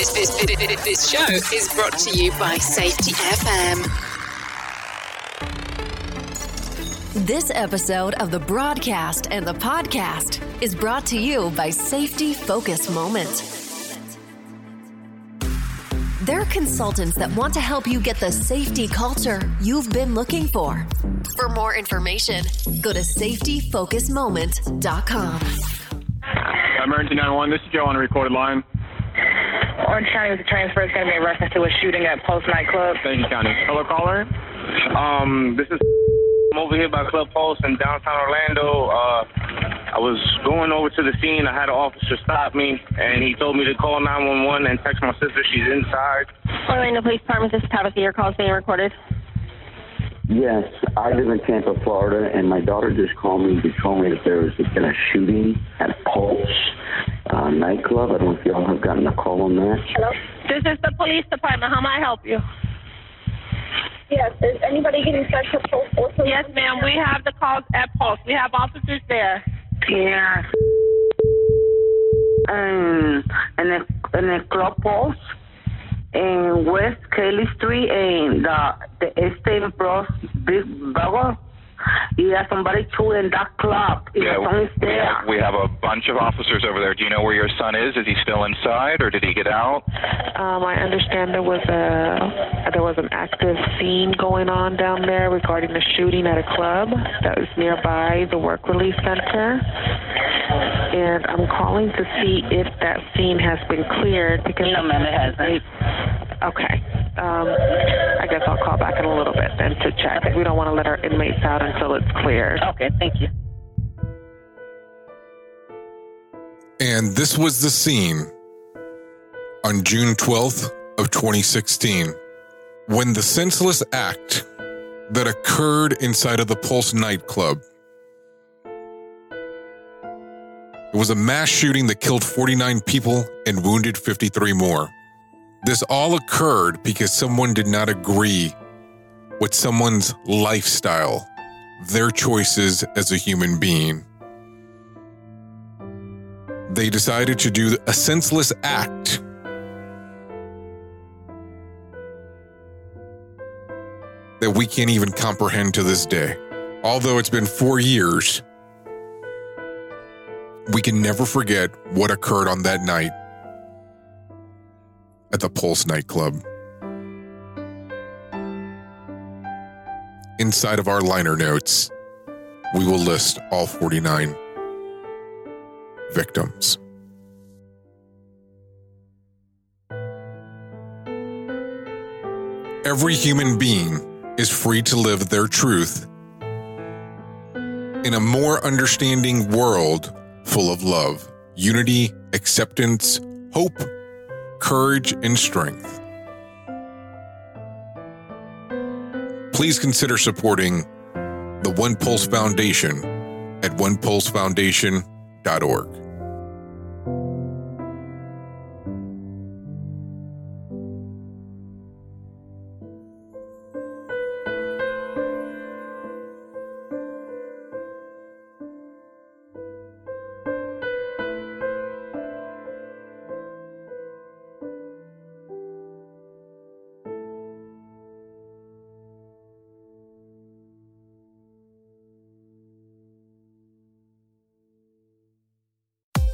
This, this, this, this show is brought to you by Safety FM. This episode of the broadcast and the podcast is brought to you by Safety Focus Moment. They're consultants that want to help you get the safety culture you've been looking for. For more information, go to safetyfocusmoment.com. Emergency 911, this is Joe on a recorded line. Orange County was a transfer. is going to be in reference to a shooting at Pulse nightclub. Thank you, County. Hello, caller. Um, this is I'm over here by Club Pulse in downtown Orlando. Uh, I was going over to the scene. I had an officer stop me, and he told me to call 911 and text my sister. She's inside. Orlando Police Department, this is Tabitha. Your call is being recorded. Yes, I live in Tampa, Florida, and my daughter just called me to tell me that there has been a shooting at Pulse nightclub. I don't know if y'all have gotten a call on that. Hello? This is the police department. How may I help you? Yes, is anybody getting sent to Pulse? Also? Yes, ma'am. We have the calls at Pulse. We have officers there. Yeah. Um, in el, in el Club Pulse, en West Kaley Street, en the, the Este Bros Big Burger. Yeah, somebody shooting that club. Yeah, Yeah, we there. have, we have a bunch of officers over there. Do you know where your son is? Is he still inside, or did he get out? Um, I understand there was a there was an active scene going on down there regarding the shooting at a club that was nearby the work release center, and I'm calling to see if that scene has been cleared because No, ma'am, it hasn't. Okay. Um, I guess I'll call back in a little bit then to check. We don't want to let our inmates out until it's cleared. Okay, thank you. And this was the scene on June 12th of 2016 when the senseless act that occurred inside of the Pulse nightclub it was a mass shooting that killed 49 people and wounded 53 more. This all occurred because someone did not agree with someone's lifestyle, their choices as a human being they decided to do a senseless act. That we can't even comprehend to this day. Although it's been four years, we can never forget what occurred on that night at the Pulse nightclub. Inside of our liner notes, we will list all 49 victims. Every human being is free to live their truth in a more understanding world full of love, unity, acceptance, hope, courage, and strength. Please consider supporting the One Pulse Foundation at onepulsefoundation.org.